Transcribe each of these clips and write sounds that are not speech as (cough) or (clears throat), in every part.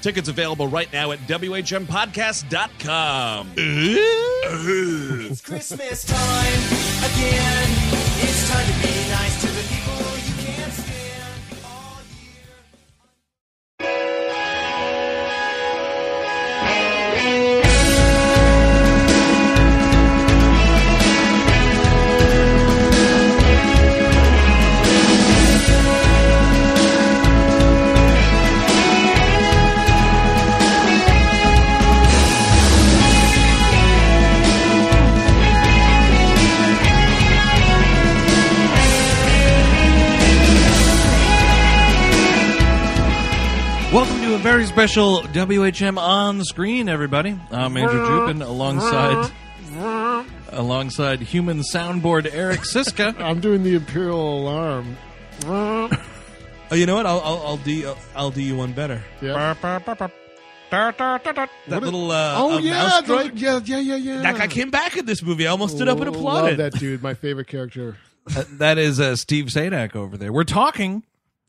Tickets available right now at WHMPodcast.com. It's Christmas time again. Special WHM on screen, everybody. I'm Andrew Jupin alongside alongside human soundboard Eric Szyszka. (laughs) I'm doing the Imperial Alarm. oh you know what I'll I'll, I'll do I'll do you one better Yeah. that little uh, Oh yeah, the- yeah, yeah, yeah, yeah. that guy came back in this movie I almost stood up and applauded Love that dude. My favorite character. (laughs) Uh, that is uh, Steve Sajdak over there. We're talking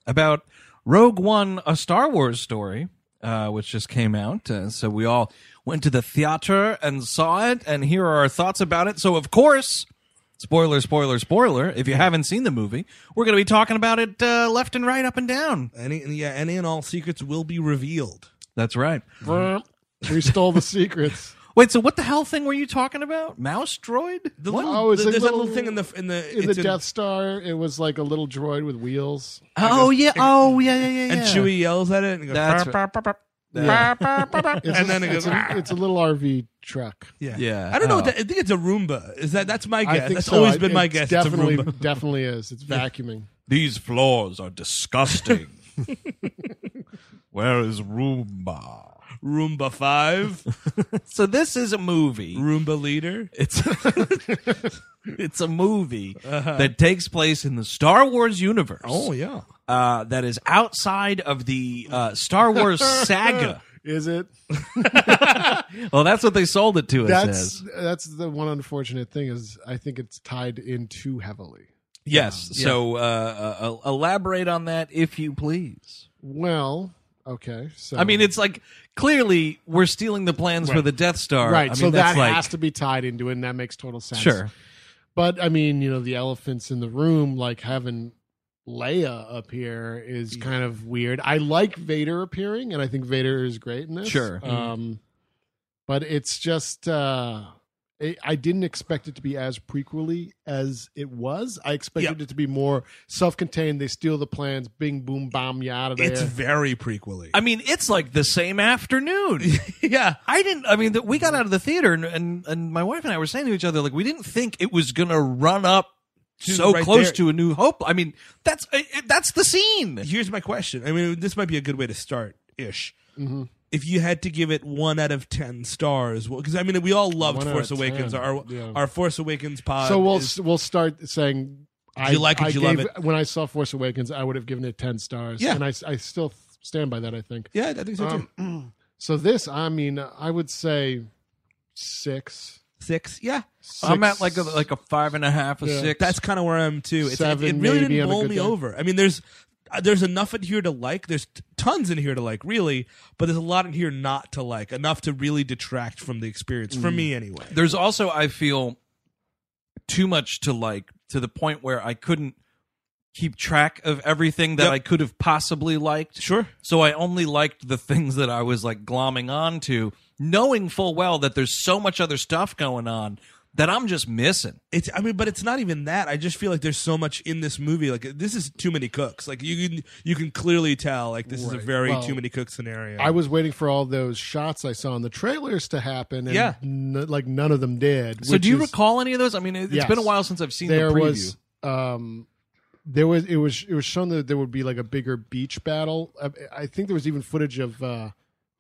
about Rogue One, a Star Wars story, uh, which just came out. Uh, so we all went to the theater and saw it, and here are our thoughts about it. So of course. Spoiler, spoiler, spoiler. If you haven't seen the movie, we're going to be talking about it uh, left and right, up and down. any yeah any and all secrets will be revealed That's right. we stole the secrets. Wait, so what the hell thing were you talking about? Mouse droid? the What? little, Oh, it's the- a there's little- that little thing in the in the In the it's Death Star, it was like a little droid with wheels. oh yeah, (laughs) oh yeah, yeah, yeah. and yeah. Chewie yells at it and goes That's "Bah, bah, bah, bah, Yeah. (laughs) bah, bah, bah," It's and a, then it it's, goes a, "Ah." it's a little RV truck. (laughs) yeah Yeah. I don't know Oh. what that, I think it's a Roomba is that that's my guess that's so. always I- been my it's guess Definitely, it's a Roomba definitely is. It's vacuuming. These floors are disgusting. Where is Roomba? Roomba five (laughs) So this is a movie. Roomba leader It's (laughs) it's a movie that takes place in the Star Wars universe. oh yeah uh, that is outside of the uh, Star Wars saga. (laughs) Is it? Well, that's what they sold it to us That's as. that's the one unfortunate thing is I think it's tied in too heavily. Yes. So uh, uh, elaborate on that, if you please. Well, okay. So I mean, it's like clearly we're stealing the plans for the Death Star. right. I mean, so that's that like, has to be tied into it, and that makes total sense. Sure. But I mean, you know, the elephants in the room, like having Leia up here, is kind of weird. I like Vader appearing, and I think Vader is great in this. Sure. Um, but it's just uh, I I didn't expect it to be as prequely as it was. I expected Yeah. it to be more self-contained. They steal the plans, bing, boom, bomb, you out of there. it's very prequely I mean, it's like the same afternoon. (laughs) yeah I didn't. I mean, the, we got out of the theater, and, and and my wife and I were saying to each other, like, we didn't think it was gonna run up To so right close there. to a New Hope. I mean, that's that's the scene. here's my question I mean this might be a good way to start ish Mm-hmm. If you had to give it one out of ten stars because I mean we all loved One Force Awakens 10, our yeah. our Force Awakens pod so we'll is- we'll start saying I, you like it? I Did you love it? When I saw Force Awakens, I would have given it ten stars. Yeah. and I, I still stand by that. I think. Yeah, I think so too. Um, (clears throat) so this, I mean, I would say six. Six. Yeah, I'm at like a like a five and a half, a Yeah. six. that's kind of where I'm too. It's, it, Seven, it really didn't on bowl me day. over. I mean, there's there's enough in here to like. There's tons in here to like, really, but there's a lot in here not to like. Enough to really detract from the experience Mm. for me, anyway. There's also I feel too much to like to the point where I couldn't keep track of everything that Yep. I could have possibly liked. Sure. So I only liked the things that I was like glomming onto, knowing full well that there's so much other stuff going on that I'm just missing. It's I mean, but it's not even that. I just feel like there's so much in this movie. Like this is too many cooks. Like you can you can clearly tell like this is a Right. very Well, too many cooks scenario. I was waiting for all those shots I saw in the trailers to happen, and Yeah. n- like none of them did. So which do you is- recall any of those? I mean, it, it's Yes. been a while since I've seen there the preview. was um there was it was it was shown that there would be like a bigger beach battle i, I think there was even footage of uh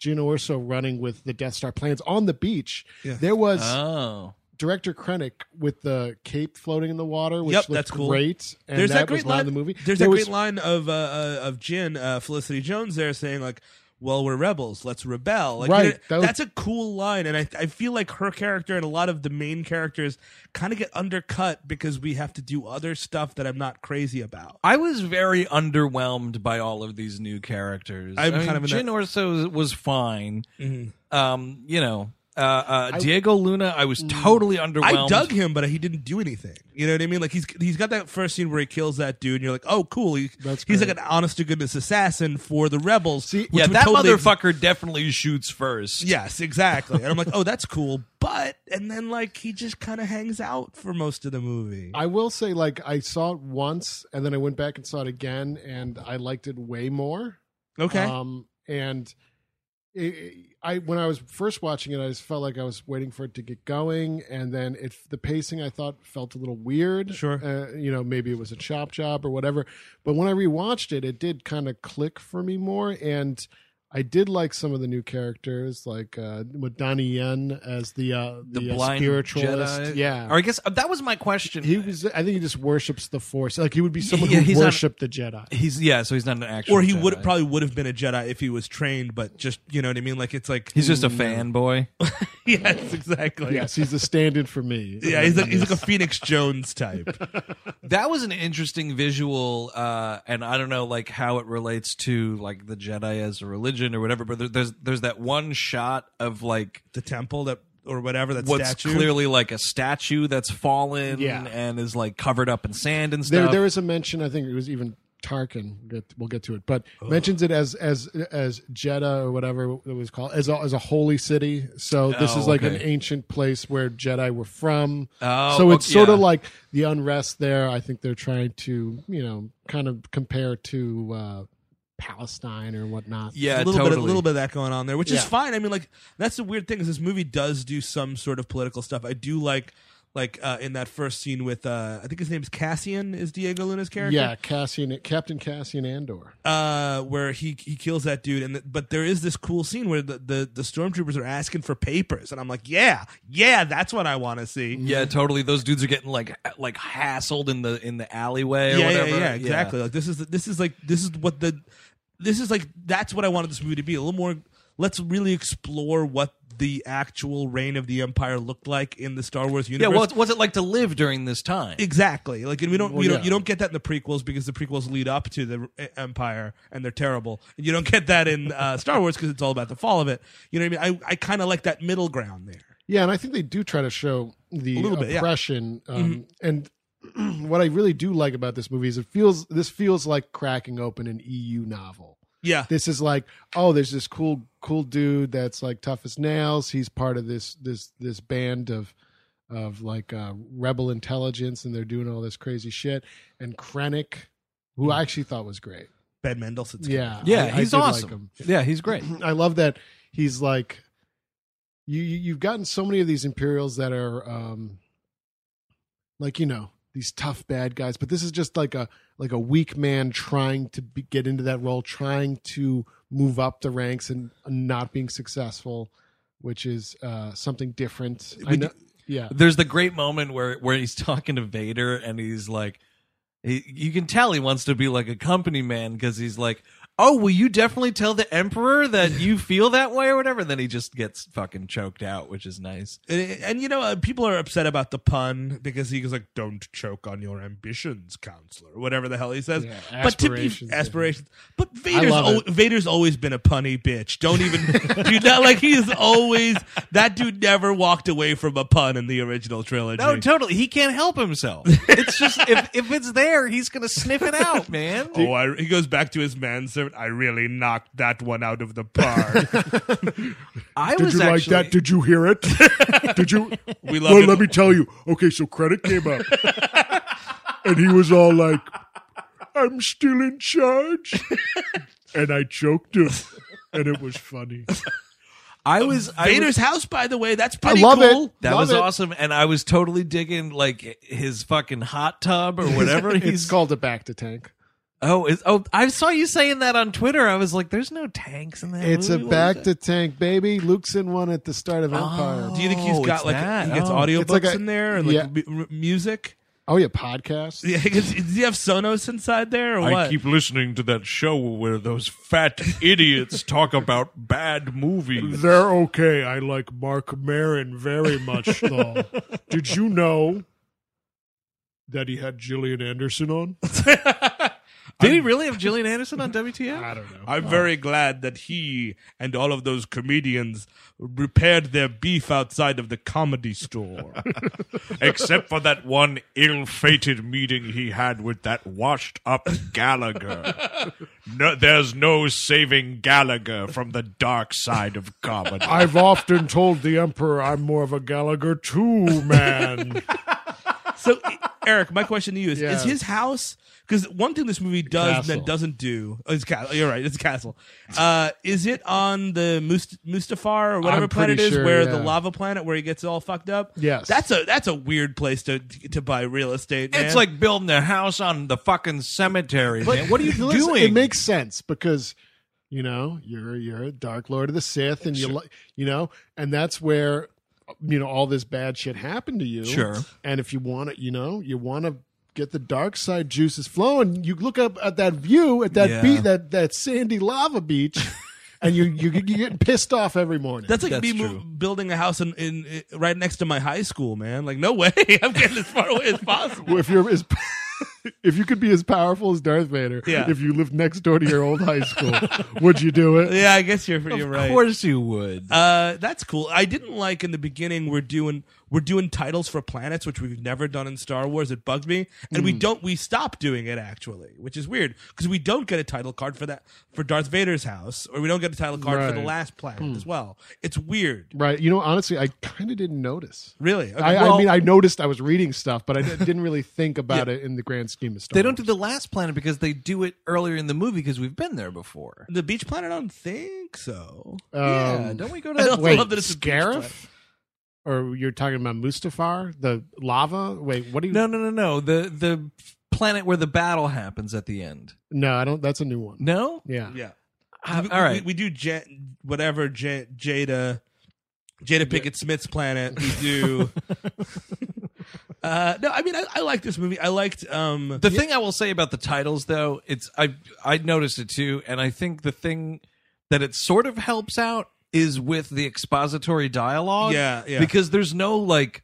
Jyn Erso running with the Death Star plans on the beach. Yeah. There was oh. Director Krennic with the cape floating in the water, which Yep, looked that's cool. great. And there's that, that, great was line in the movie. There's there that was, great line of uh, uh, of Jyn uh, Felicity Jones there saying like, "Well, we're rebels. Let's rebel." Like, Right, you know, that was- that's a cool line, and I I feel like her character and a lot of the main characters kind of get undercut because we have to do other stuff that I'm not crazy about. I was very underwhelmed by all of these new characters. I'm I mean, kind of in Jyn that- Erso was fine. Mm-hmm. Um, you know, uh, uh, Diego Luna, I was totally underwhelmed. I dug him, but he didn't do anything. You know what I mean? Like he's he's got that first scene where he kills that dude, and you're like, oh, cool. He, That's he's great. like an honest to goodness assassin for the rebels. See, which Yeah, would that totally- motherfucker definitely shoots first. Yes, exactly. And I'm like, (laughs) oh, that's cool. But and then like he just kind of hangs out for most of the movie. I will say, like, I saw it once, and then I went back and saw it again, and I liked it way more. Okay. Um, and it, I when I was first watching it, I just felt like I was waiting for it to get going, and then it the pacing I thought felt a little weird. Sure. uh, you know, maybe it was a chop job or whatever. But when I rewatched it, it did kind of click for me more, and I did like some of the new characters, like uh, with Donnie Yen as the uh, The, the, uh, blind spiritualist. Jedi. Yeah, Or I guess uh, that was my question. he was. I think he just worships the Force. Like he would be someone Yeah, who he's not- worshipped the Jedi. He's yeah, so he's not an actual. or he Jedi. would probably would have been a Jedi if he was trained, but just you know what I mean. Like it's like He's just a fanboy. (laughs) yes, exactly. Yes, he's a stand-in for me. Yeah, he's like, he's like a Phoenix Jones type. (laughs) that was an interesting visual, uh, and I don't know like how it relates to like the Jedi as a religion or whatever. But there, there's there's that one shot of like The temple that or whatever that what's statue. clearly like a statue that's fallen Yeah. and is like covered up in sand and there stuff. there is a mention. I think it was even Tarkin. We'll get, we'll get to it, but Oh. mentions it as as as Jedha or whatever it was called as a, as a holy city. So this Oh, is like an okay. ancient place where Jedi were from. Oh, so it's okay, sort of yeah. like the unrest there. I think they're trying to you know kind of compare to uh, Palestine or whatnot. yeah, a little totally. bit, a little bit of that going on there, which is fine. I mean, like that's the weird thing is this movie does do some sort of political stuff. I do like, like uh, in that first scene with, uh, I think his name's Cassian, is Diego Luna's character. Yeah, Cassian, Captain Cassian Andor. uh, where he he kills that dude, and the, but there is this cool scene where the, the the stormtroopers are asking for papers, and I'm like, yeah, yeah, that's what I want to see. Yeah, totally. Those dudes are getting like like hassled in the in the alleyway or yeah, whatever. yeah, yeah, exactly. Like this is the, this is like this is what the this is like that's what I wanted this movie to be a little more. Let's really explore what the actual reign of the empire looked like in the Star Wars universe. Yeah, universe. what's, what's it like to live during this time? Exactly. Like, and we don't, Well, you don't, yeah. you don't get that in the prequels because the prequels lead up to the Empire and they're terrible. And you don't get that in uh, Star Wars because it's all about the fall of it. You know what I mean? I, I kind of like that middle ground there. Yeah, and I think they do try to show the A little bit, yeah. oppression. Um, And (clears throat) what I really do like about this movie is it feels this feels like cracking open an EU novel. Yeah. This is like, oh, there's this cool cool dude that's like tough as nails. He's part of this this this band of of like uh, rebel intelligence, and they're doing all this crazy shit. And Krennic, who I actually thought was great. Ben Mendelsohn's Yeah, yeah, I- I he's did like awesome. him. yeah, he's great. (clears throat) I love that he's like you you- you've gotten so many of these Imperials that are um like you know these tough bad guys, but this is just like a like a weak man trying to be, get into that role, trying to move up the ranks and not being successful, which is uh something different. I know, yeah. There's the great moment where where he's (laughs) talking to Vader and he's like, He, you can tell he wants to be like a company man because he's like, "Oh, will you definitely tell the emperor that you feel that way or whatever?" Then he just gets fucking choked out, which is nice. And, and, you know, uh, people are upset about the pun because he goes like, "Don't choke on your ambitions, counselor," whatever the hell he says. Yeah, but to be aspirations, But Vader's al- Vader's always been a punny bitch. Don't even (laughs) do not like he's always that dude never walked away from a pun in the original trilogy. No, totally. He can't help himself. It's just if if it's there, he's gonna sniff it out, man. (laughs) Oh, I, he goes back to his manservant. I really knocked that one out of the park. (laughs) I Did was you actually, like that? Did you hear it? (laughs) Did you? We love it. well, it. let me tell you. Okay, so Krennic came up, and he was all like, "I'm still in charge," and I choked him, and it was funny. I was I was- Vader's house, by the way, that's pretty love it. cool. That Love was it. awesome, and I was totally digging like his fucking hot tub or whatever (laughs) he's. called a bacta tank. Oh, is, oh, I saw you saying that on Twitter. I was like, "There's no tanks in that." It's a movie. What bacta tank, baby. Luke's in one at the start of Empire. Oh, do you think Oh, he's got like that. he gets Oh. audiobooks It's like a- in there and like yeah. mu- r- music? Oh yeah, podcast. Yeah, does does he have Sonos inside there or what? listening to that show where those fat (laughs) idiots talk about bad movies. They're okay. I like Marc Maron very much, (laughs) though. Did you know that he had Gillian Anderson on? (laughs) Did he really have Gillian Anderson on WTF? I don't know. I'm very glad that he and all of those comedians repaired their beef outside of the comedy store. (laughs) Except for that one ill fated meeting he had with that washed up Gallagher. No, there's no saving Gallagher from the dark side of comedy. I've often told the Emperor I'm more of a Gallagher too, man. (laughs) so, Eric, my question to you is: Yeah. Is his house? Because one thing this movie does Castle. that doesn't do oh, it's castle. You're right. It's a castle. Uh, is it on the Must- Mustafar or whatever planet pretty it is, sure, where yeah. the lava planet where he gets all fucked up? Yes. That's a that's a weird place to to buy real estate. It's like building a house on the fucking cemetery, man. What are you (laughs) Listen, doing? It makes sense because you know you're you're a Dark Lord of the Sith, and you li- you know, and that's where you know all this bad shit happened to you. Sure. And if you want to, you know, you want to get the dark side juices flowing. You look up at that view at that Yeah. beach, that that sandy lava beach, (laughs) and you you you're getting pissed off every morning. That's like That's me true. move, building a house in, in, in right next to my high school, man. Like, no way, (laughs) I'm getting as far away as possible. If you're as if you could be as powerful as Darth Vader, Yeah. if you lived next door to your old high school, (laughs) would you do it? Yeah, I guess you're you're of right. course you would. Uh, that's cool. I didn't like in the beginning we're doing we're doing titles for planets, which we've never done in Star Wars. It bugged me, and we don't we stopped doing it actually, which is weird because we don't get a title card for that for Darth Vader's house, or we don't get a title card for the last planet as well. It's weird, Right. You know, honestly, I kind of didn't notice. really. Okay, I, I mean, I noticed I was reading stuff, but I didn't really think (laughs) about it in the grand scheme of Star they don't do Wars. the last planet because they do it earlier in the movie because we've been there before. the beach planet. I don't think so. yeah, Um, don't we go I to? don't wait, love that it's a beach planet. Scarif? Or you're talking about Mustafar, the lava? Wait, what do you? No, no, no, no. The the planet where the battle happens at the end. no, I don't. That's a new one. No. Yeah, Yeah. Uh, we, all right. we, we do J- whatever J- Jada Jada Pinkett Smith's planet. We do. (laughs) (laughs) uh, no, I mean I, I like this movie. I liked. Um, The thing I will say about the titles, though, it's I I noticed it too, and I think the thing that it sort of helps out is with the expository dialogue. Yeah, yeah. Because there's no like,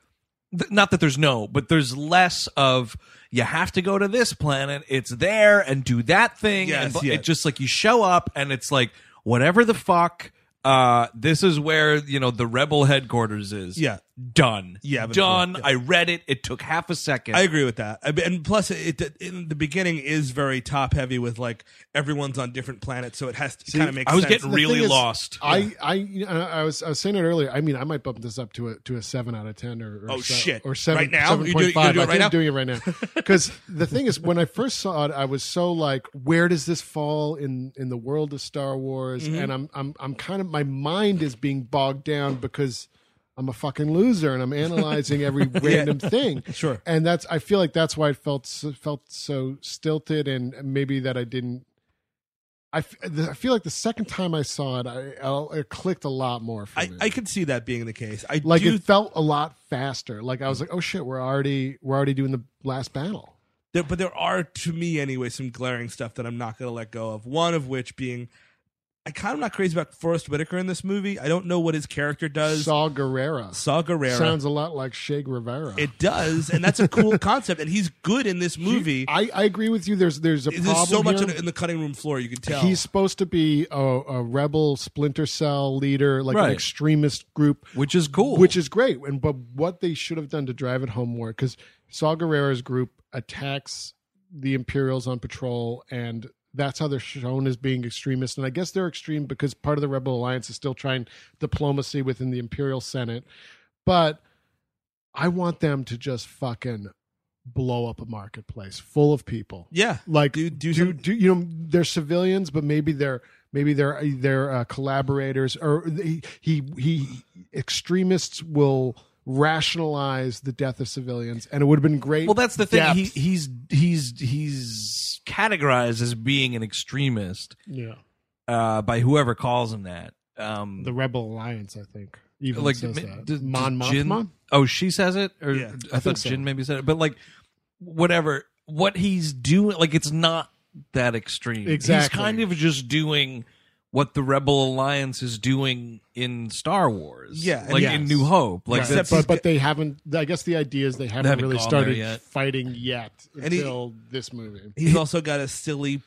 th- not that there's no, but there's less of you have to go to this planet. It's there and do that thing. Yes, and bu- yeah. It's just like you show up and it's like whatever the fuck. Uh, this is where you know the rebel headquarters is. Yeah. Done. Yeah, done. yeah. I read it. It took half a second. I agree with that. And plus, it, it in the beginning is very top heavy with like everyone's on different planets, so it has to kind of make. I was sense. getting The really is, lost. I, I, I was, I was saying it earlier. I mean, I might bump this up to a to a seven out of ten, or, or Oh, se- shit. or seven Right now? seven You do- you five. do it I think now? I'm doing it right now (laughs) because the thing is, when I first saw it, I was so like, where does this fall in in the world of Star Wars? Mm-hmm. And I'm I'm I'm kind of my mind is being bogged down because. I'm a fucking loser, and I'm (laughs) analyzing every random thing. Sure. and that's I feel like that's why it felt so, felt so stilted, and maybe that I didn't. I, I feel like the second time I saw it, I, I it clicked a lot more for I, me. I could see that being the case. I like do it felt a lot faster. Like I was like, oh shit, we're already we're already doing the last battle. there, but there are to me anyway some glaring stuff that I'm not going to let go of. One of which being. I kind of not crazy about Forest Whitaker in this movie. I don't know what his character does. Saw Gerrera. Saw Gerrera. Sounds a lot like Che Rivera. it does, and that's a cool (laughs) concept, and he's good in this movie. I, I agree with you. There's there's a There's problem so much here. in, in the cutting room floor you can tell. He's supposed to be a, a rebel splinter cell leader, like Right. an extremist group, which is cool. which is great. And but what they should have done to drive it home more, because Saw Gerrera's group attacks the Imperials on patrol, and that's how they're shown as being extremist. And I guess they're extreme because part of the Rebel Alliance is still trying diplomacy within the Imperial Senate. But I want them to just fucking blow up a marketplace full of people yeah, like Do- do, do do, you know they're civilians but maybe they're maybe they're they're uh, collaborators or he, he he extremists will rationalize the death of civilians and it would have been great well, that's the thing. He, he's he's he's categorized as being an extremist yeah uh, by whoever calls him that. Um, the rebel alliance i think even like says that. d- Mon Jyn- Mothma? Oh, she says it, or Yeah, I, I thought think so. Jyn maybe said it, but like whatever. What he's doing, like it's not that extreme. Exactly. He's kind of just doing what the Rebel Alliance is doing in Star Wars. Yeah, like yes. in New Hope. Like Right. but but they haven't i guess the idea is they haven't, haven't really started yet. fighting yet And he- until this movie He's (laughs) also got a silly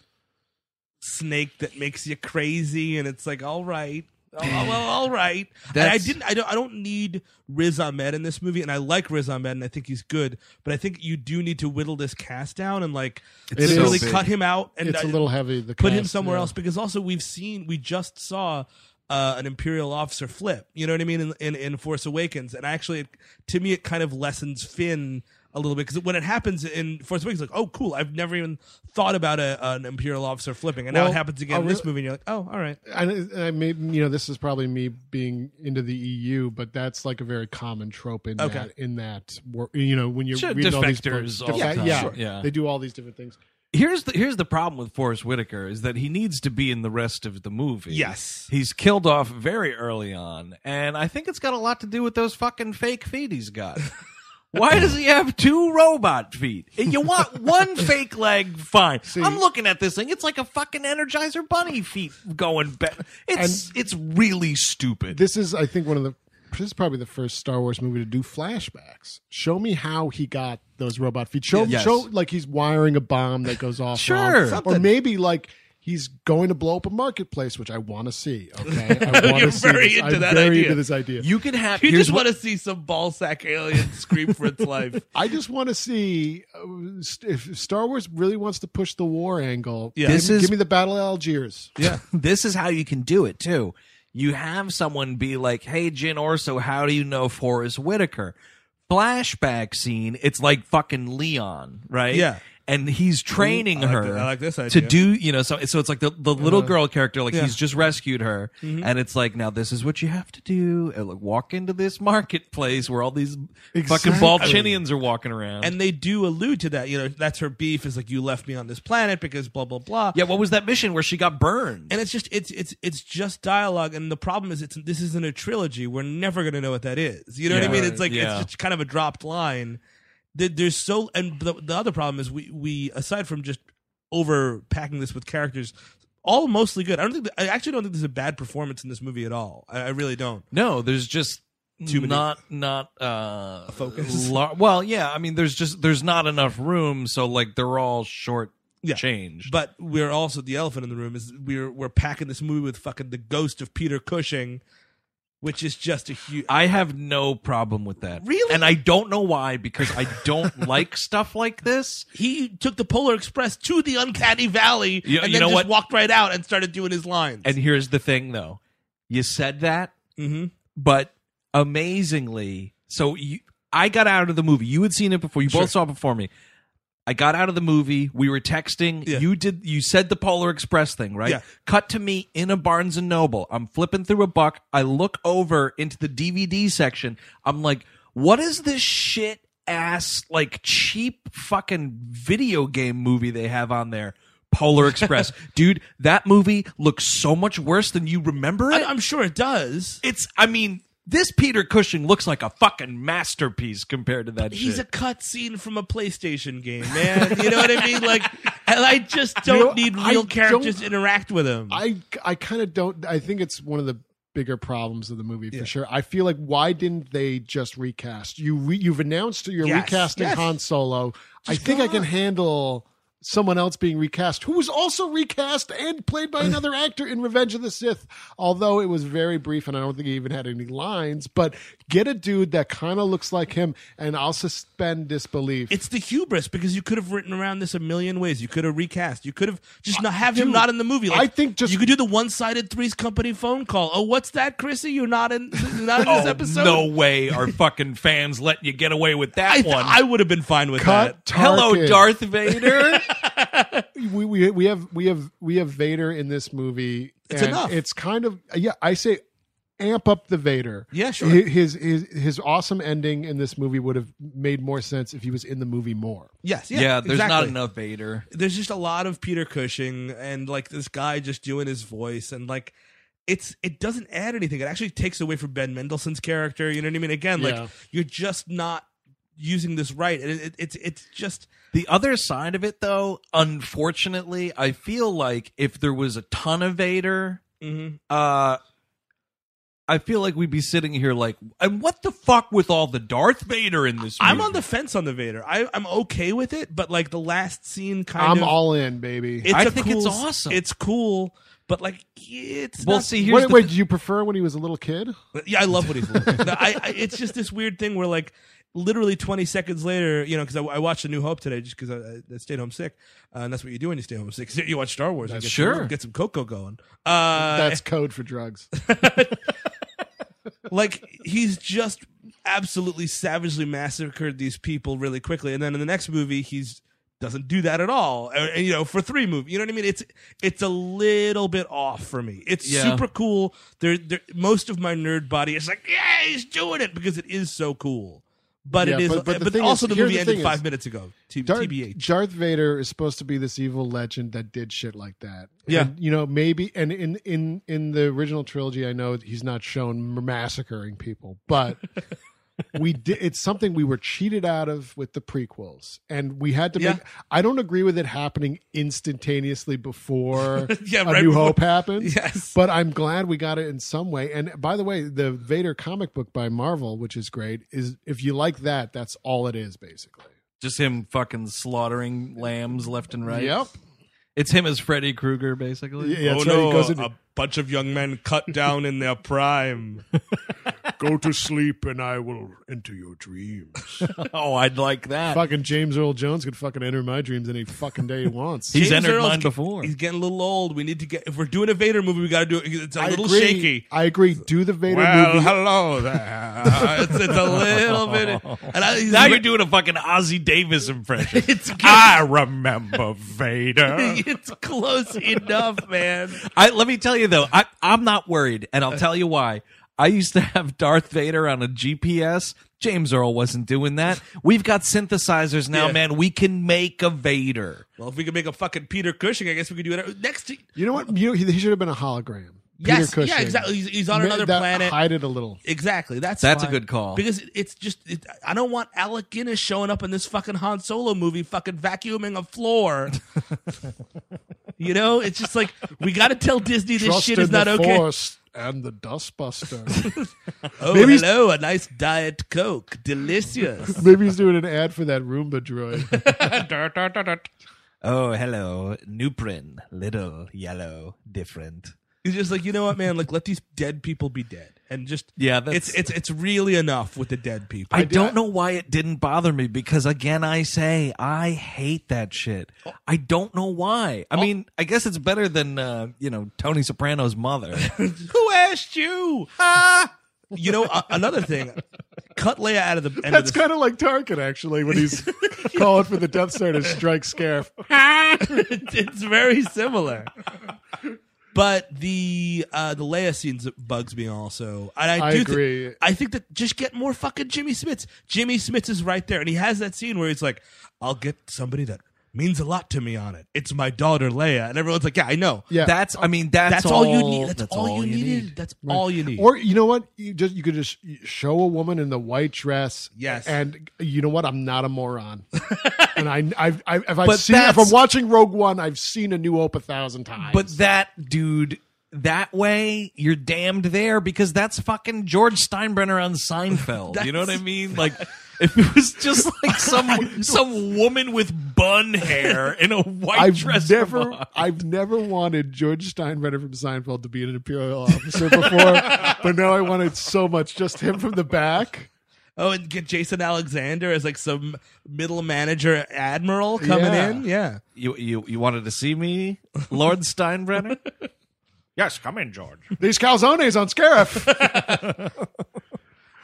snake that makes you crazy, and it's like, all right, oh, well, all right. And I didn't. I don't. I don't need Riz Ahmed in this movie, and I like Riz Ahmed, and I think he's good. But I think you do need to whittle this cast down and like It really is. cut him out and it's a uh, little heavy the put him cast, somewhere yeah. else because also we've seen we just saw uh, an imperial officer flip you know what i mean in, in, in force awakens and actually to me it kind of lessens finn a little bit because when it happens in force awakens like oh cool i've never even thought about a, an imperial officer flipping and now Well, it happens again I'll in this re- movie and you're like oh all right and I may, you know, this is probably me being into the EU, but that's like a very common trope in Okay. that. In that, wor- you know, when you're Sure, reading all these defectors books, all the defe- time. yeah, Sure. Yeah. they do all these different things. here's the here's the problem with Forest Whitaker is that he needs to be in the rest of the movie. Yes. he's killed off very early on, and I think it's got a lot to do with those fucking fake feet he's got. (laughs) Why does he have two robot feet? And You want one fake leg, fine. I'm looking at this thing; it's like a fucking Energizer Bunny feet going back. It's it's really stupid. This is, I think, one of the. This is probably the first Star Wars movie to do flashbacks. Show me how he got those robot feet. Show, Yes. show like he's wiring a bomb that goes off. Sure. or maybe like he's going to blow up a marketplace, which I want to see. Okay, (laughs) I want You're to see. very this. into I'm that very idea. into this idea. You can have. you just what- want to see some ball sack alien scream for its life (laughs) I just want to see uh, if Star Wars really wants to push the war angle. Yeah. give, This me- is- give me the Battle of Algiers. yeah (laughs) this is how you can do it too. You have someone be like, "Hey, Jyn Erso, how do you know Forest Whitaker?" Flashback scene. It's like fucking Leon, right? Yeah. And he's training I like her th- I like this to idea. do, you know, so so it's like the, the little girl character, like he's just rescued her, mm-hmm. and it's like now this is what you have to do, and like walk into this marketplace where all these fucking. Balchinians are walking around. and they do allude to that you know that's her beef is like you left me on this planet because blah blah blah yeah, what was that mission where she got burned? and it's just it's it's it's just dialogue and the problem is it's this isn't a trilogy we're never going to know what that is you know what i Yeah. mean it's like Yeah. it's just kind of a dropped line there's so and the, the other problem is we we aside from just over packing this with characters all mostly good i don't think that, i actually don't think there's a bad performance in this movie at all i, I really don't No, there's just Too many- not not uh focus? (laughs) lar- well, yeah, I mean there's just there's not enough room, so like they're all short Yeah. changed. But we're also the elephant in the room is we're we're packing this movie with fucking the ghost of Peter Cushing, which is just a huge. I have no problem with that. Really? And I don't know why because I don't (laughs) like stuff like this. He took the Polar Express to the Uncanny Valley You- and you then just what? walked right out and started doing his lines. And here's the thing though. You said that, hmm but amazingly, so you, I got out of the movie. You had seen it before. You Sure. both saw it before me. I got out of the movie. We were texting. Yeah. You did. You said the Polar Express thing, right? Yeah. Cut to me in a Barnes and Noble. I'm flipping through a buck. I look over into the DVD section. I'm like, what is this shit ass like cheap fucking video game movie they have on there? Polar (laughs) Express, dude. That movie looks so much worse than you remember it. I, I'm sure it does. it's. I mean, this Peter Cushing looks like a fucking masterpiece compared to that He's a shit. cutscene from a PlayStation game, man. You know what I mean? Like, and I just don't know, need I real characters don't- to interact with him. I I kind of don't. I think it's one of the bigger problems of the movie for Yeah. sure. I feel like why didn't they just recast? You re, you've announced you're Yes, recasting yes. Han Solo. I think go I can handle someone else being recast who was also recast and played by another (laughs) actor in Revenge of the Sith. Although it was very brief and I don't think he even had any lines. But get a dude that kind of looks like him, and I'll suspend disbelief. it's the hubris because you could have written around this a million ways. You could have recast. You could have just not have him dude, not in the movie. Like, I think just- you could do the one-sided Three's Company phone call. Oh, what's that, Chrissy? You're not in. (laughs) Not in this Oh, episode. no way are fucking fans letting you get away with that I, th- one. I would have been fine with Cut. that. Hello, Darth Vader. (laughs) (laughs) we, we we have we have we have Vader in this movie. It's and enough. It's kind of yeah. I say amp up the Vader. Yeah, sure. His his his awesome ending in this movie would have made more sense if he was in the movie more. Yes. Yeah. yeah, there's not enough Vader. there's just a lot of Peter Cushing and like this guy just doing his voice and like it's it doesn't add anything. It actually takes away from Ben Mendelsohn's character. You know what I mean? Again, like you're just not using this right. And it, it, it's it's just The other side of it, though, unfortunately, I feel like if there was a ton of Vader, mhm. uh, I feel like we'd be sitting here like, and what the fuck with all the Darth Vader in this? I'm movie? on the fence on the Vader. I, I'm okay with it, but like the last scene kind of I'm of all in, baby. it's I a think cool, it's awesome. It's cool, but like it's Well, not- see, here's wait, the wait. thi- Do you prefer when he was a little kid? Yeah, I love what he's looking. No, (laughs) I, I, it's just this weird thing where, like, literally 20 seconds later, you know, because I, I watched A New Hope today just because I, I stayed home sick. Uh, and that's what you do when you stay home sick. (laughs) You watch Star Wars. and get Sure. Some, get some cocoa going. Uh, That's code for drugs. (laughs) (laughs) like, he's just absolutely savagely massacred these people really quickly. And then in the next movie, he's doesn't do that at all. And, and, you know, for three movies, you know what I mean? It's it's a little bit off for me. It's Yeah. super cool. There, there, most of my nerd body is like, yeah, he's doing it because it is so cool. But Yeah, it is, but- but the but also is- the movie the ended five is- minutes ago. T- Darth, TBH. Darth Vader is supposed to be this evil legend that did shit like that. Yeah. And, you know, maybe and in in in the original trilogy, I know he's not shown massacring people, but (laughs) we did. It's something we were cheated out of with the prequels, and we had to Yeah. make. I don't agree with it happening instantaneously before (laughs) Yeah, A right New before- Hope happens. Yes. But I'm glad we got it in some way. And by the way, the Vader comic book by Marvel, which is great, is if you like that, that's all it is basically. just him fucking slaughtering lambs left and right. Yep. It's him as Freddy Krueger, basically. Yeah, oh that's right. no, He goes into- a bunch of young men cut down in their prime. (laughs) Go to sleep and I will enter your dreams. (laughs) oh, I'd like that. fucking James Earl Jones could fucking enter my dreams any fucking day he wants. (laughs) He's James entered Earl's mine before. He's getting a little old. We need to get if we're doing a Vader movie, we got to do it. It's a I little agree. shaky. I agree. Do the Vader Well, movie. hello there. it's, it's a little bit. And I, he's now you're doing a fucking Ossie Davis impression. It's good. I remember Vader. it's close enough, man. I let me tell you though, I, I'm not worried, and I'll uh. tell you why. I used to have Darth Vader on a GPS. James Earl wasn't doing that. We've got synthesizers now, Yeah. man. We can make a Vader. Well, if we could make a fucking Peter Cushing, I guess we could do it next. To, You know what? You know, he, he should have been a hologram. yes, Peter Cushing. yeah, exactly. He's, he's on Ma- another that- planet. Hide it a little. Exactly. That's That's a fine. good call. because it's just it, I don't want Alec Guinness showing up in this fucking Han Solo movie, fucking vacuuming a floor. (laughs) you know, it's just like we got to tell Disney this Trust shit is not the okay. Force and the Dustbuster. (laughs) (laughs) Oh, Maybe hello, a nice diet coke, delicious. (laughs) Maybe he's doing an ad for that Roomba droid. Oh, hello, Nuprin, little yellow, different. He's just like, you know what, man? Like, let these dead people be dead, and just Yeah, that's- it's it's it's really enough with the dead people. I don't know why it didn't bother me because again I say I hate that shit. I don't know why. I mean, I guess it's better than uh, you know Tony Soprano's mother. (laughs) Who asked you? Ah! You know, uh, another thing. Cut Leia out of the end That's of the kind of like Tarkin, actually, when he's (laughs) calling for the Death Star to strike Scarif. (laughs) it's very similar. But the uh, the Leia scenes bugs me also, and I, I do agree. I think that just get more fucking Jimmy Smits. Jimmy Smits is right there, and he has that scene where he's like, "I'll get somebody that means a lot to me on it. It's my daughter Leia, and everyone's like, "Yeah, I know. Yeah. That's I mean that's, That's, all, you need. That's, all, you needed. need. That's all you need." Or you know what? You just you could just show a woman in the white dress. Yes. And you know what? I'm not a moron. (laughs) and I, I've, I've if I've seen if I'm watching Rogue One, I've seen a new Hope a thousand times. But that dude, that way, you're damned there because that's fucking George Steinbrenner on Seinfeld. (laughs) you know what I mean? Like, if it was just like (laughs) some some woman with bun hair in a white I've dress, never, from a- I've never wanted George Steinbrenner from Seinfeld to be an imperial officer before, (laughs) but now I want it so much. Just him from the back. oh, and get Jason Alexander as like some middle manager admiral coming Yeah. in. Yeah. you you you wanted to see me, Lord Steinbrenner? (laughs) yes, come in, George. These calzones on Scarif.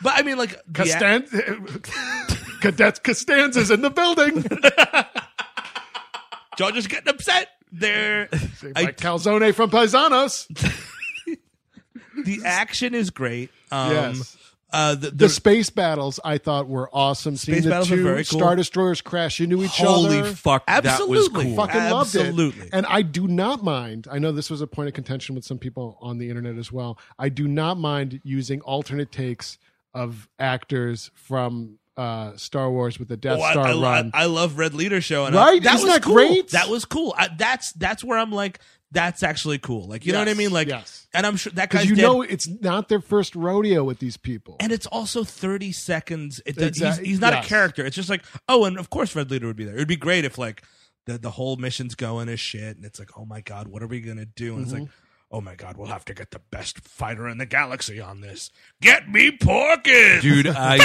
But I mean, like, the Castan- (laughs) Cadet Costanza's in the building. (laughs) George is getting upset. They're My calzone from Paisanos. (laughs) the action is great. Um, Yes. Uh, the, The the, space battles I thought were awesome. Seeing Space the battles are two very cool. star destroyers crash into each Holy other. fuck, that was Absolutely. cool. fucking loved it. Absolutely. And I do not mind. I know this was a point of contention with some people on the internet as well. I do not mind using alternate takes of actors from uh, Star Wars with the Death Oh, Star I, run. I love Red Leader show, and Right? I, that Isn't was that cool. great? That was cool. I, that's that's where I'm like, that's actually cool. Like, you know what I mean? Like, yes. and I'm sure that guy's Because you dead. know it's not their first rodeo with these people. and it's also 30 seconds. It, does Exact- he's, he's not yes. a character. It's just like, oh, and of course Red Leader would be there. It'd be great if like the the whole mission's going as shit, and it's like, oh my god, what are we gonna do? And it's Mm-hmm. like. Oh my God! We'll have to get the best fighter in the galaxy on this. Get me Porkins, Dude, (laughs) I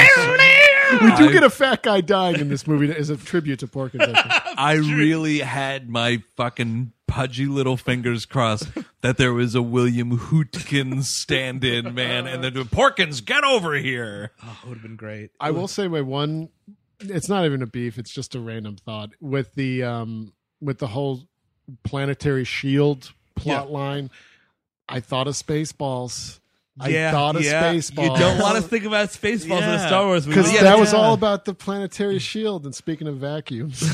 we do get a fat guy dying in this movie as a tribute to Porkins. I. (laughs) I really had my fucking pudgy little fingers crossed that there was a William Hootkins stand-in, man, and then Porkins, get over here. Oh, it would have been great. I will say my one. It's not even a beef. It's just a random thought with the um with the whole planetary shield plot line. I thought of Spaceballs. I thought of yeah. Spaceballs. You don't want to think about Spaceballs in a Star Wars movie. because Yeah, that was yeah. all about the planetary shield. And speaking of vacuums, (laughs) (laughs)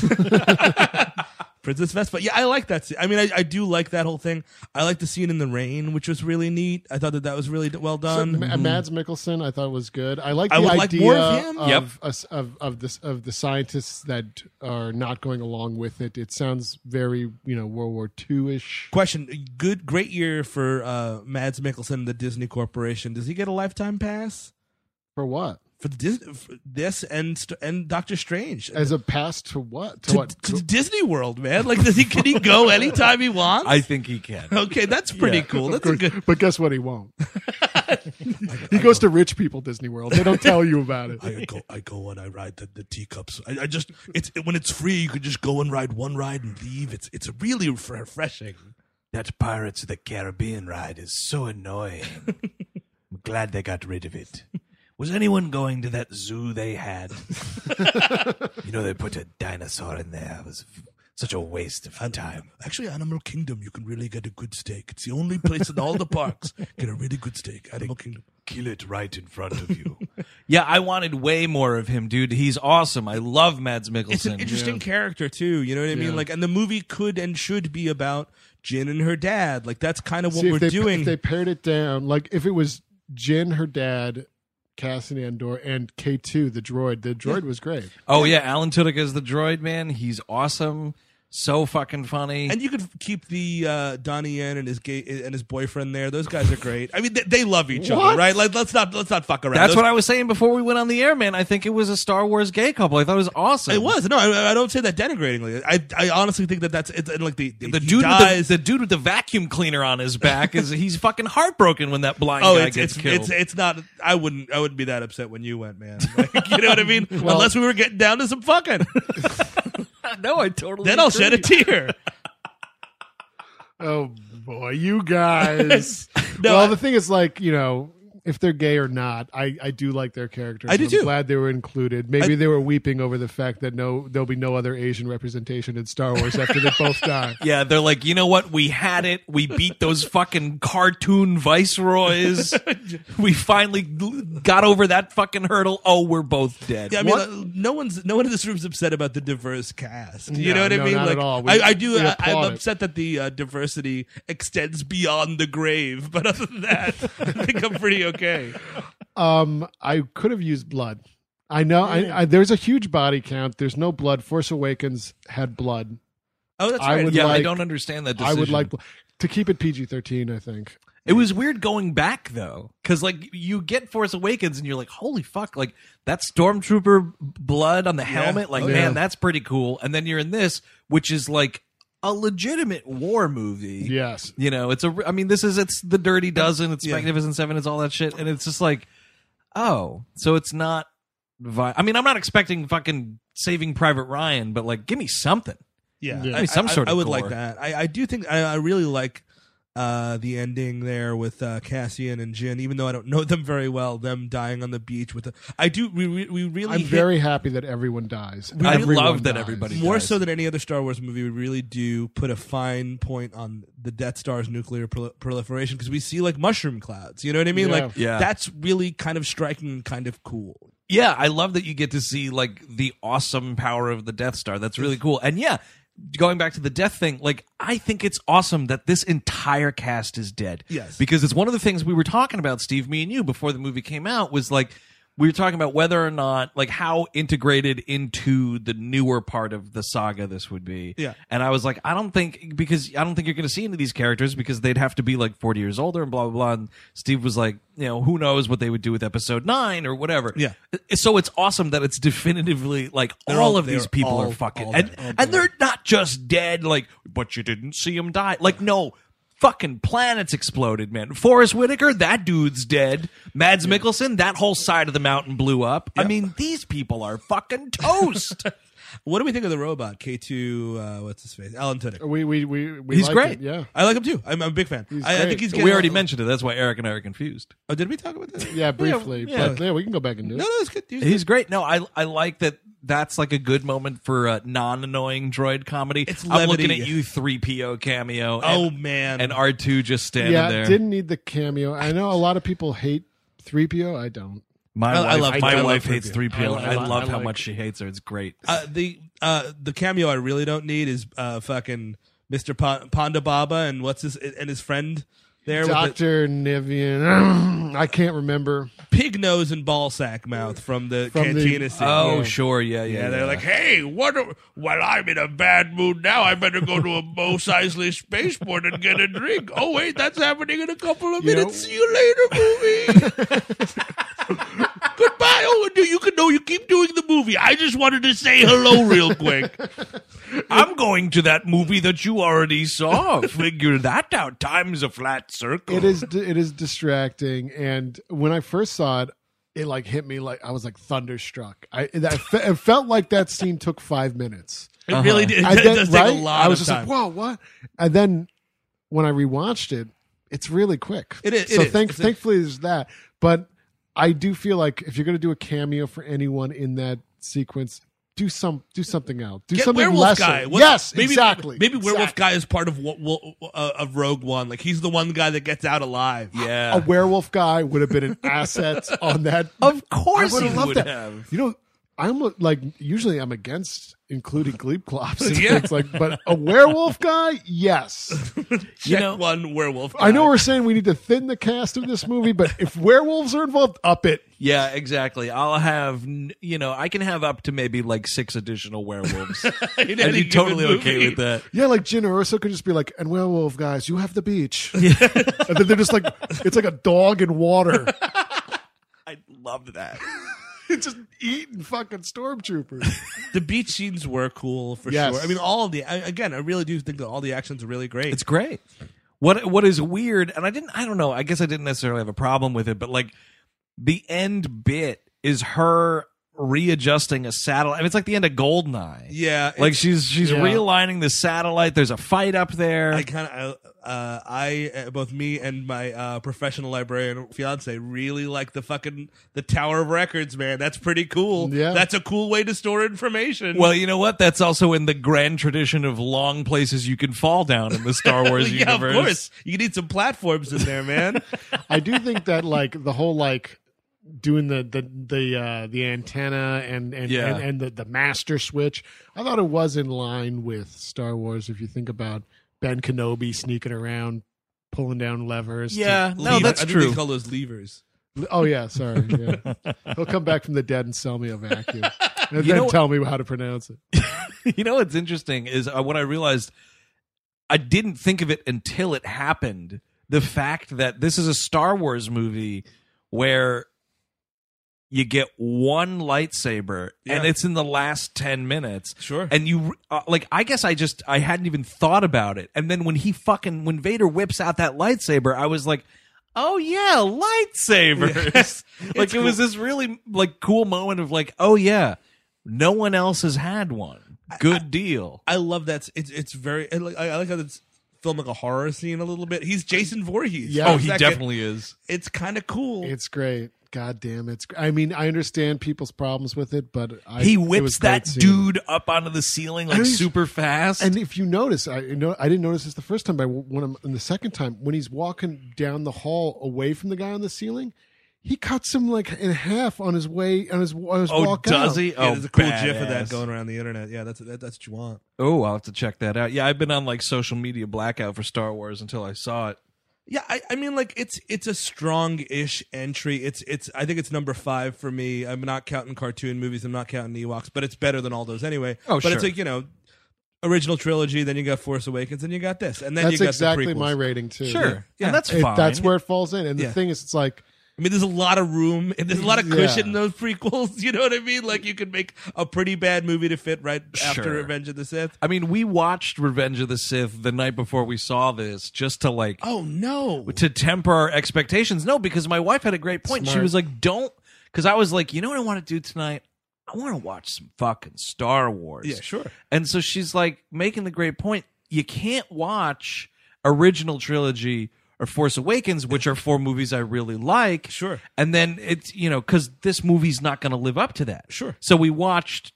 Princess Vespa. Yeah, I like that. Scene. I mean, I, I do like that whole thing. I like the scene in the rain, which was really neat. I thought that that was really d- well So, done. Ma- Mads Mikkelsen, I thought was good. I like I the would like idea more of him. of, Yep. us- of of this of the scientists that are not going along with it. It sounds very you know World War II ish. Question: Good, great year for uh, Mads Mikkelsen, the Disney Corporation. Does he get a lifetime pass For what? For the Dis- for this and and Doctor Strange? As a pass to what? To, to, what? to Disney World, man. Like, does he can he go (laughs) anytime he wants? I think he can. okay, that's pretty Yeah. cool. Of That's a course, good. But guess what? He won't. (laughs) he goes to rich people Disney World. They don't tell you about it. I go, I go and I ride the, the teacups. I, I just, it's when it's free, you could just go and ride one ride and leave. It's it's really refreshing. That Pirates of the Caribbean ride is so annoying. (laughs) I'm glad they got rid of it. Was anyone going to that zoo they had? (laughs) you know, they put a dinosaur in there. It was f- such a waste of time. Actually, Animal Kingdom, you can really get a good steak. It's the only place in all the parks (laughs) get a really good steak. Animal Kingdom. Kill it right in front of you. (laughs) Yeah, I wanted way more of him, dude. He's awesome. I love Mads Mikkelsen. It's an interesting character too. You know what I mean? Like, and the movie could and should be about Jyn and her dad. Like, that's kind of what See, we're if they, doing. If they pared it down, like if it was Jyn, her dad, Cassian Andor, and K two, the droid. The droid was great. Oh yeah, Alan Tudyk is the droid man. He's awesome. So fucking funny. and you could keep the uh, Donnie Yen and his gay and his boyfriend there. Those guys are great. I mean, they, they love each other, right? Like, let's not let's not fuck around. That's Those- what I was saying before we went on the air, man. I think it was a Star Wars gay couple. I thought it was awesome. It was no, I, I don't say that denigratingly. I I honestly think that that's it's and like the The he dude, with dies. the, the dude with the vacuum cleaner on his back is he's fucking heartbroken when that blind oh, guy it's gets it's, killed. it's it's not. I wouldn't I wouldn't be that upset when you went, man. Like, you know what I mean? (laughs) Unless we were getting down to some fucking, (laughs) no, I totally. then I'll shed a tear. (laughs) Oh boy, you guys. (laughs) No, well, I- the thing is, like you know, if they're gay or not, I, I do like their characters. I do I'm too. Glad they were included. Maybe I- they were weeping over the fact that no there'll be no other Asian representation in Star Wars after they both die. (laughs) Yeah, they're like, you know what? We had it. We beat those fucking cartoon viceroys. (laughs) we finally got over that fucking hurdle. Oh, we're both dead. Yeah, I mean, What- uh, no one's no one in this room's upset about the diverse cast. You No, know what I mean? Not like, at all. We, I, I do. I, I'm it. upset that the uh, diversity extends beyond the grave, but other than that, (laughs) I think I'm pretty okay. Um, I could have used blood. I know. I, I, there's a huge body count. There's no blood. Force Awakens had blood. Oh, that's I right. would yeah, I don't understand that I would like to keep it PG-13. I think. It was weird going back though, because like you get Force Awakens and you're like, holy fuck, like that stormtrooper blood on the helmet, like Oh, yeah. man, that's pretty cool. And then you're in this, which is like a legitimate war movie. Yes. You know, it's a. I mean, this is it's the Dirty Dozen, it's Yeah. Magnificent Seven, it's all that shit, and it's just like, oh, so it's not. Vi- I mean, I'm not expecting fucking Saving Private Ryan, but like, give me something. Yeah, Yeah. I, mean, Some I- sort I, of I would gore. like that. I, I do think I, I really like uh, the ending there with uh, Cassian and Jyn, even though I don't know them very well. Them dying on the beach with the, I do. We we, we really I'm hit- very happy that everyone dies. I Everyone love that dies. everybody more dies. so than any other Star Wars movie. We really do put a fine point on the Death Star's nuclear prol- proliferation because we see like mushroom clouds. You know what I mean? Yeah. Like Yeah. that's really kind of striking and kind of cool. Yeah, I love that you get to see like the awesome power of the Death Star. That's really cool. And yeah, going back to the death thing, like I think it's awesome that this entire cast is dead. Yes. Because it's one of the things we were talking about, Steve, me and you, before the movie came out, was like we were talking about whether or not like how integrated into the newer part of the saga this would be. Yeah. And I was like, I don't think because I don't think you're gonna see any of these characters because they'd have to be like forty years older and blah blah blah. And Steve was like, you know, who knows what they would do with episode nine or whatever. Yeah. So it's awesome that it's definitively like all, all- of these people all- are fucking and dead. And they're not just dead like but you didn't see them die. Like no fucking planets exploded, man. Forest Whitaker, that dude's dead. Mads Mikkelsen, that whole side of the mountain blew up. I mean, these people are fucking toast. (laughs) What do we think of the robot K two? Uh, what's his face? Alan Tudyk. We we we, we He's like great. it, Yeah. I like him too. I'm, I'm a big fan. I, I great. think he's. we already mentioned it. That's why Eric and I are confused. Oh, did we talk about that? Yeah, briefly, yeah. but yeah, we can go back and do it. No, no, it's good. He's He's great. No, I I like that. That's like a good moment for a non-annoying droid comedy. It's I'm looking at you, three PO cameo. Oh and, man, and R two just standing yeah, there. didn't need the cameo. I know a lot of people hate 3PO. I don't. My I- I wife, love- my I love wife hates 3PO. three I I, love I how like- much she hates her. It's great. uh, the uh, the cameo I really don't need is uh, fucking Mr. Pa- Ponda Baba and what's his and his friend there with the Doctor Nivian. (clears throat) I can't remember. pig nose and ball sack mouth from the From the- cantina scene. oh, Yeah. sure, yeah, yeah. Yeah, they're like, hey, what? A, well, I'm in a bad mood now. I better go to a (laughs) Mos Eisley spaceport and get a drink. Oh wait, that's happening in a couple of You know- minutes. See you later, movie. (laughs) Goodbye. Oh, no, you can know you keep doing the movie. I just wanted to say hello real quick. I'm going to that movie that you already saw. Figure that out. Time's a flat circle. It is it is distracting, and when I first saw it, it like hit me like I was like thunderstruck. I that fe- it felt like that scene took five minutes. It really uh-huh. did. It, I does take right? a lot I was of just time. like, whoa, what? And then when I rewatched it, it's really quick. It is- So is. thank, thankfully, there's that. But I do feel like if you're going to do a cameo for anyone in that sequence, do some do something else. Do Get something Werewolf lesser. Guy. What- yes, maybe, exactly. Maybe Werewolf Exactly. Guy is part of what will, uh, of Rogue One. Like he's the one guy that gets out alive. yeah. A werewolf guy would have been an asset (laughs) on that. Of course I would he have loved would that. have. You know, I'm like usually I'm against including Gleep Clops. It's, (laughs) Yeah. it's like, but a werewolf guy, yes. (laughs) Check know- one werewolf. Guy. I know we're saying we need to thin the cast of this movie, but if werewolves are involved, up it. Yeah, exactly. I'll have, you know, I can have up to maybe like six additional werewolves. (laughs) In I'd be totally given okay with that. Yeah, like Jyn Erso could just be like, and werewolf guys, you have the beach. Yeah. and then they're just like, it's like a dog in water. I love that. It's (laughs) just eating fucking stormtroopers. (laughs) The beach scenes were cool for Yes. sure. I mean, all of the I, again, I really do think that all the actions are really great. It's great. What what is weird, and I didn't, I don't know. I guess I didn't necessarily have a problem with it, but like the end bit is her readjusting a satellite. I mean, it's like the end of Goldeneye. Yeah, Like she's she's Yeah. realigning the satellite. There's a fight up there. I kind of, uh, I, uh, both me and my uh, professional librarian fiance really like the fucking the Tower of Records, man. That's pretty cool. Yeah. that's a cool way to store information. well, you know what? That's also in the grand tradition of long places you can fall down in the Star (laughs) Wars yeah, universe. of course. You need some platforms in there, man. (laughs) I do think that like the whole like doing the the the uh the antenna and and Yeah. and, and the the master switch i thought it was in line with star wars if you think about ben kenobi sneaking around pulling down levers to- Yeah, no, Lever- that's I think true. They call those levers. oh yeah sorry yeah. he'll come back from the dead and sell me a vacuum (laughs) and You then know- tell me how to pronounce it (laughs) you know what's interesting is uh, when I realized I didn't think of it until it happened. The fact that this is a Star Wars movie where you get one lightsaber and it's in the last 10 minutes. Sure. And you uh, like I guess I just I hadn't even thought about it. And then when he fucking when Vader whips out that lightsaber, I was like Oh yeah, lightsabers. (laughs) (laughs) like it was this really like cool moment of like, oh yeah, no one else has had one. Good deal. I love that. It's it's very. I like, I like how it's filmed like a horror scene a little bit. He's Jason Voorhees. Yeah. Oh, he that guy- definitely is. It's kind of cool. it's great god damn it's i mean i understand people's problems with it but I, He whips that dude up onto the ceiling like And he's- super fast. And if you notice, I you know I didn't notice this the first time, but when I'm, and the second time when he's walking down the hall away from the guy on the ceiling, he cuts him like in half on his way on his on his oh, walk does out. he? Yeah, oh, there's a cool gif of that going around the internet. Yeah, that's that, that's what you want. Oh, I'll have to check that out. Yeah, I've been on like social media blackout for Star Wars until I saw it. Yeah, I, I mean, like it's it's a strong-ish entry. It's it's I think it's number five for me. I'm not counting cartoon movies. I'm not counting Ewoks, but it's better than all those anyway. Oh, but it's sure. like you know, original trilogy. Then you got Force Awakens, and you got this, and then you got exactly the my rating too. Sure. Yeah. And that's It- fine. that's where it falls in. And the Yeah. thing is, it's like I mean, there's a lot of room and there's a lot of Yeah. cushion in those prequels. (laughs) You know what I mean? Like you could make a pretty bad movie to fit right after Sure. Revenge of the Sith. I mean, we watched Revenge of the Sith the night before we saw this just to like Oh no! to temper our expectations. No, because my wife had a great point. She was like, "Don't," because I was like, "You know what I want to do tonight? I want to watch some fucking Star Wars." Yeah, sure. And so she's like making the great point. You can't watch original trilogy or Force Awakens, which are four movies I really like. Sure. And then it's you know because this movie's not going to live up to that. Sure. So we watched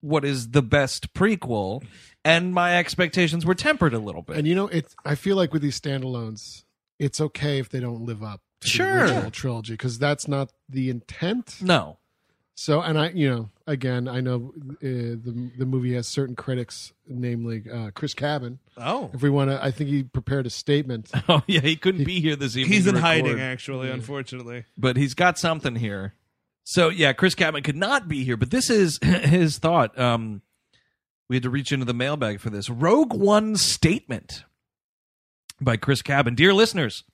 what is the best prequel, and my expectations were tempered a little bit. And you know, it's I feel like with these standalones, it's okay if they don't live up to Sure. the original trilogy because that's not the intent. no. So, and I, you know, again, I know uh, the the movie has certain critics, namely uh, Chris Cabin. Oh, If we want to, I think he prepared a statement. (laughs) Oh yeah, he couldn't be here this evening. he's to in hiding, record. actually. Unfortunately, but he's got something here. So yeah, Chris Cabin could not be here, but this is (laughs) his thought. Um, we had to reach into the mailbag for this Rogue One statement by Chris Cabin. Dear listeners,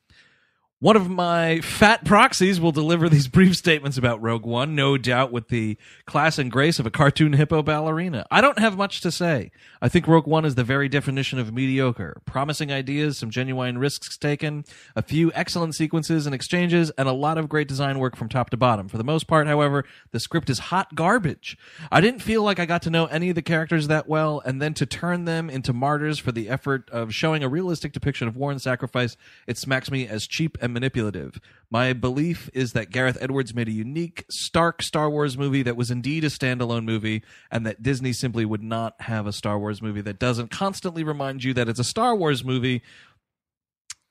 one of my fat proxies will deliver these brief statements about Rogue One, no doubt with the class and grace of a cartoon hippo ballerina. I don't have much to say. I think Rogue One is the very definition of mediocre. Promising ideas, some genuine risks taken, a few excellent sequences and exchanges, and a lot of great design work from top to bottom. For the most part, however, the script is hot garbage. I didn't feel like I got to know any of the characters that well, and then to turn them into martyrs for the effort of showing a realistic depiction of war and sacrifice, it smacks me as cheap and manipulative. My belief is that Gareth Edwards made a unique, stark Star Wars movie that was indeed a standalone movie, and that Disney simply would not have a Star Wars movie that doesn't constantly remind you that it's a Star Wars movie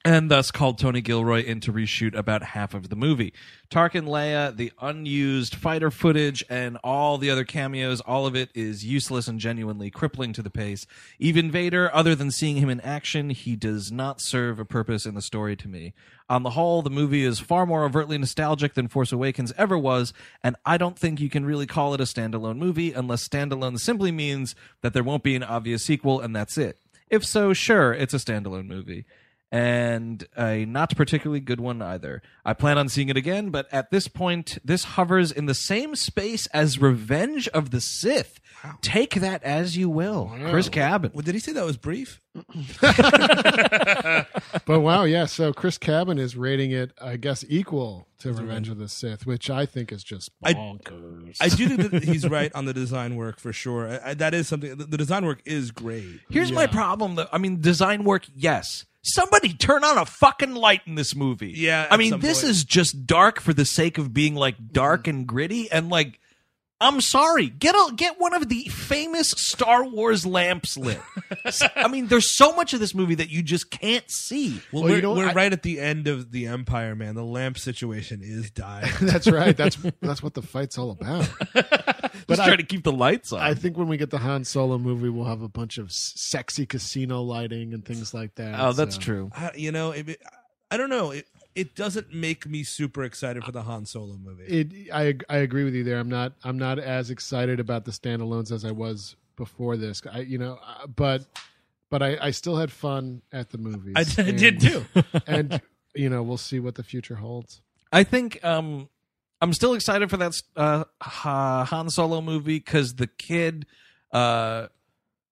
and thus called Tony Gilroy in to reshoot about half of the movie. Tarkin Leia, the unused fighter footage, and all the other cameos, all of it is useless and genuinely crippling to the pace. Even Vader, other than seeing him in action, he does not serve a purpose in the story to me. On the whole, the movie is far more overtly nostalgic than Force Awakens ever was, and I don't think you can really call it a standalone movie unless standalone simply means that there won't be an obvious sequel and that's it. If so, sure, it's a standalone movie and a not particularly good one either. I plan on seeing it again, but at this point, this hovers in the same space as Revenge of the Sith. Take that as you will. Chris Cabin. well, did he say that was brief? (laughs) (laughs) But wow, yeah. So Chris Cabin is rating it, I guess, equal to Revenge of the Sith, which I think is just I- bonkers. I do think that (laughs) he's right on the design work for sure. I, I, that is something. The, the design work is great. Here's my problem. Though. I mean, design work, yes. Somebody turn on a fucking light in this movie. Yeah, I mean, this point. is just dark for the sake of being like dark and gritty, and like, I'm sorry, get a get one of the famous Star Wars lamps lit. I mean, there's so much of this movie that you just can't see. Well, Well, we're, you know, we're I- right at the end of the Empire, man. The lamp situation is dire. (laughs) that's right. That's (laughs) that's what the fight's all about. (laughs) Just I- trying to keep the lights on. I think when we get the Han Solo movie, we'll have a bunch of sexy casino lighting and things like that. oh, that's so- true. I, you know, it, it- I don't know. It it doesn't make me super excited for the Han Solo movie. It, I I agree with you there. I'm not I'm not as excited about the standalones as I was before this. I you know, uh, but but I, I still had fun at the movies. I, I did too. (laughs) and you know, we'll see what the future holds. I think um, I'm still excited for that uh, Han Solo movie because the kid, uh,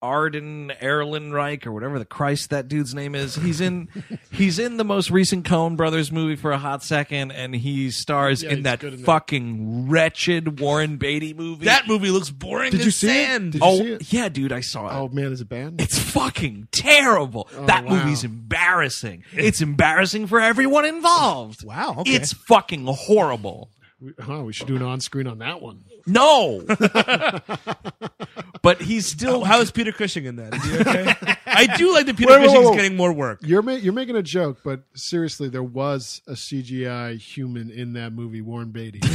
Alden Ehrenreich or whatever the Christ that dude's name is, he's in (laughs) he's in the most recent Coen Brothers movie for a hot second, and he stars Yeah, in that good in that. fucking wretched Warren Beatty movie. that movie looks boring Did you see it? Did you oh see it? yeah, dude, I saw it. Oh man, is it banned? It's fucking terrible. that wow. movie's embarrassing. It's embarrassing for everyone involved. Wow, okay. It's fucking horrible. We- oh, we should do an on screen on that one. No. (laughs) but he's still How is Peter Cushing in that? Is he okay? (laughs) I do like that Peter Wait, Cushing's wait. getting more work. You're ma- you're making a joke, but seriously, there was a CGI human in that movie, Warren Beatty. (laughs)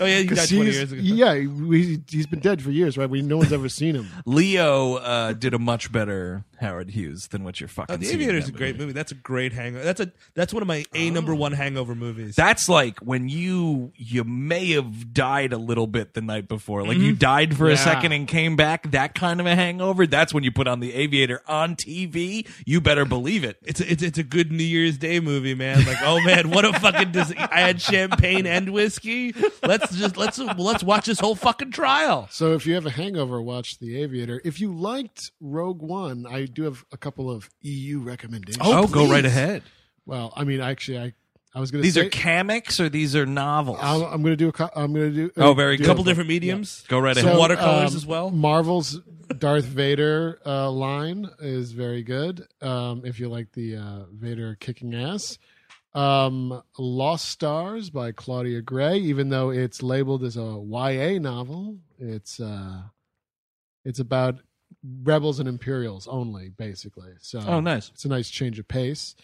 Oh yeah, he died 'Cause twenty years ago. Yeah, we, he's been dead for years, right? We no one's ever seen him. Leo uh, did a much better Howard Hughes than what you're fucking. Oh, the seeing in Aviator is that a great movie. That's a great hangover. That's a that's one of my a number oh. one hangover movies. That's like when you you may have died a little bit the night before, like you mm-hmm. died for a Yeah. second and came back. That kind of a hangover. That's when you put on the Aviator on TV. You better believe it. it's a, it's it's a good New Year's Day movie, man. Like, oh man, what a fucking! Dis- I had champagne and whiskey. Let's just let's let's watch this whole fucking trial. So if you have a hangover, watch The Aviator. If you liked Rogue One, I do have a couple of EU recommendations. Oh, go right ahead. well, I mean, actually, I I was going to These say are comics or these are novels. I'm, I'm going to do a. co- I'm going to do. Oh, very do good. A couple a- different mediums. go right So, ahead. watercolors um, as well? Marvel's Darth Vader uh, line is very good. Um, if you like the uh, Vader kicking ass. Um, Lost Stars by Claudia Gray, even though it's labeled as a YA novel, it's uh, it's about rebels and Imperials only, basically. So Oh, nice. it's a nice change of pace.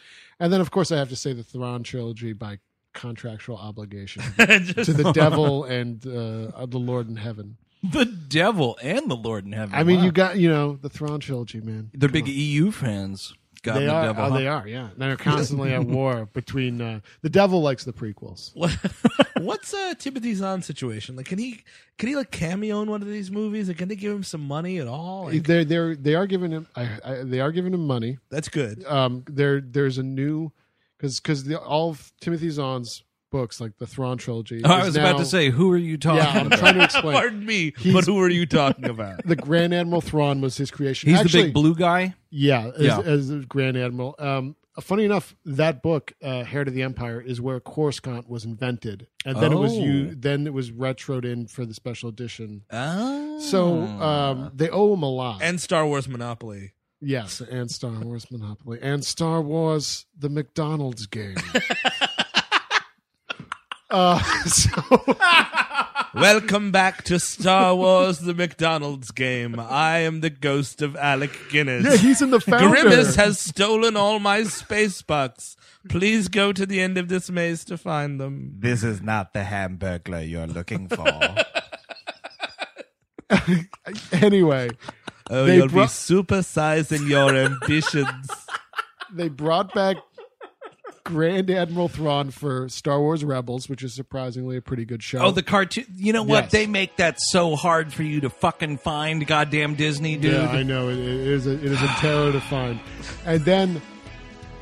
And then, of course, I have to say the Thrawn trilogy by contractual obligation (laughs) to the devil (laughs) and uh, the Lord in heaven. The devil and the Lord in heaven. I mean, Wow. you got you know the Thrawn trilogy, man. They're Come big on. EU fans. God They the are. devil. oh, huh? they are. Yeah, they're constantly at war (laughs) between. Uh, the devil likes the prequels. What, (laughs) what's uh, Timothy Zahn's situation? Like, can he can he like cameo in one of these movies? Like, can they give him some money at all? Like, They're they're they are giving him. I, I, they are giving him money. that's good. Um, there there's a new because because all of Timothy Zahn's books, like the Thrawn trilogy. Oh, I was about to say, who are you talking Yeah, I'm about? trying to explain. Pardon me, He's- but who are you talking about? (laughs) the Grand Admiral Thrawn was his creation. He's Actually, the big blue guy. Yeah, as, Yeah. as Grand Admiral. Um, funny enough, that book, uh, Heir to the Empire, is where Coruscant was invented, and then it was Oh. you. Then it was retroed in for the special edition. Oh. So um, they owe him a lot. and Star Wars Monopoly. yes, and Star Wars Monopoly, and Star Wars: The McDonald's Game. (laughs) uh, (laughs) so (laughs) Welcome back to Star Wars: The McDonald's Game. I am the ghost of Alec Guinness. yeah, he's in the founder. Grimace has stolen all my space bucks. Please go to the end of this maze to find them. This is not the hamburglar you're looking for. (laughs) anyway, Oh, They you'll brought- be supersizing your ambitions. they brought back Grand Admiral Thrawn for Star Wars Rebels, which is surprisingly a pretty good show. Oh, the cartoon. You know what? Yes. They make that so hard for you to fucking find, goddamn Disney, dude. Yeah, I know it, it is. A, it is a terror to find. And then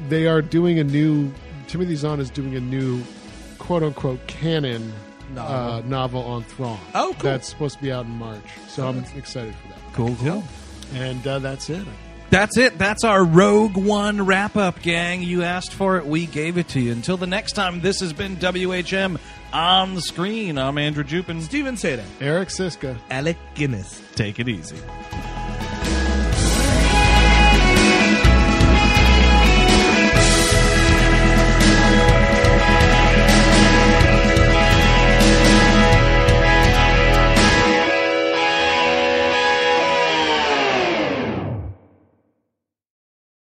they are doing a new. Timothy Zahn is doing a new, quote unquote, canon Novel. Uh, novel on Thrawn. Oh, cool. That's supposed to be out in March, so I'm excited for that. cool, cool. And uh, that's it. That's it. That's our Rogue One wrap up, gang. You asked for it. We gave it to you. Until the next time, this has been WHM on the screen. I'm Andrew Jupin. Steven Sajdak. Eric Szyszka. Alec Guinness. Take it easy.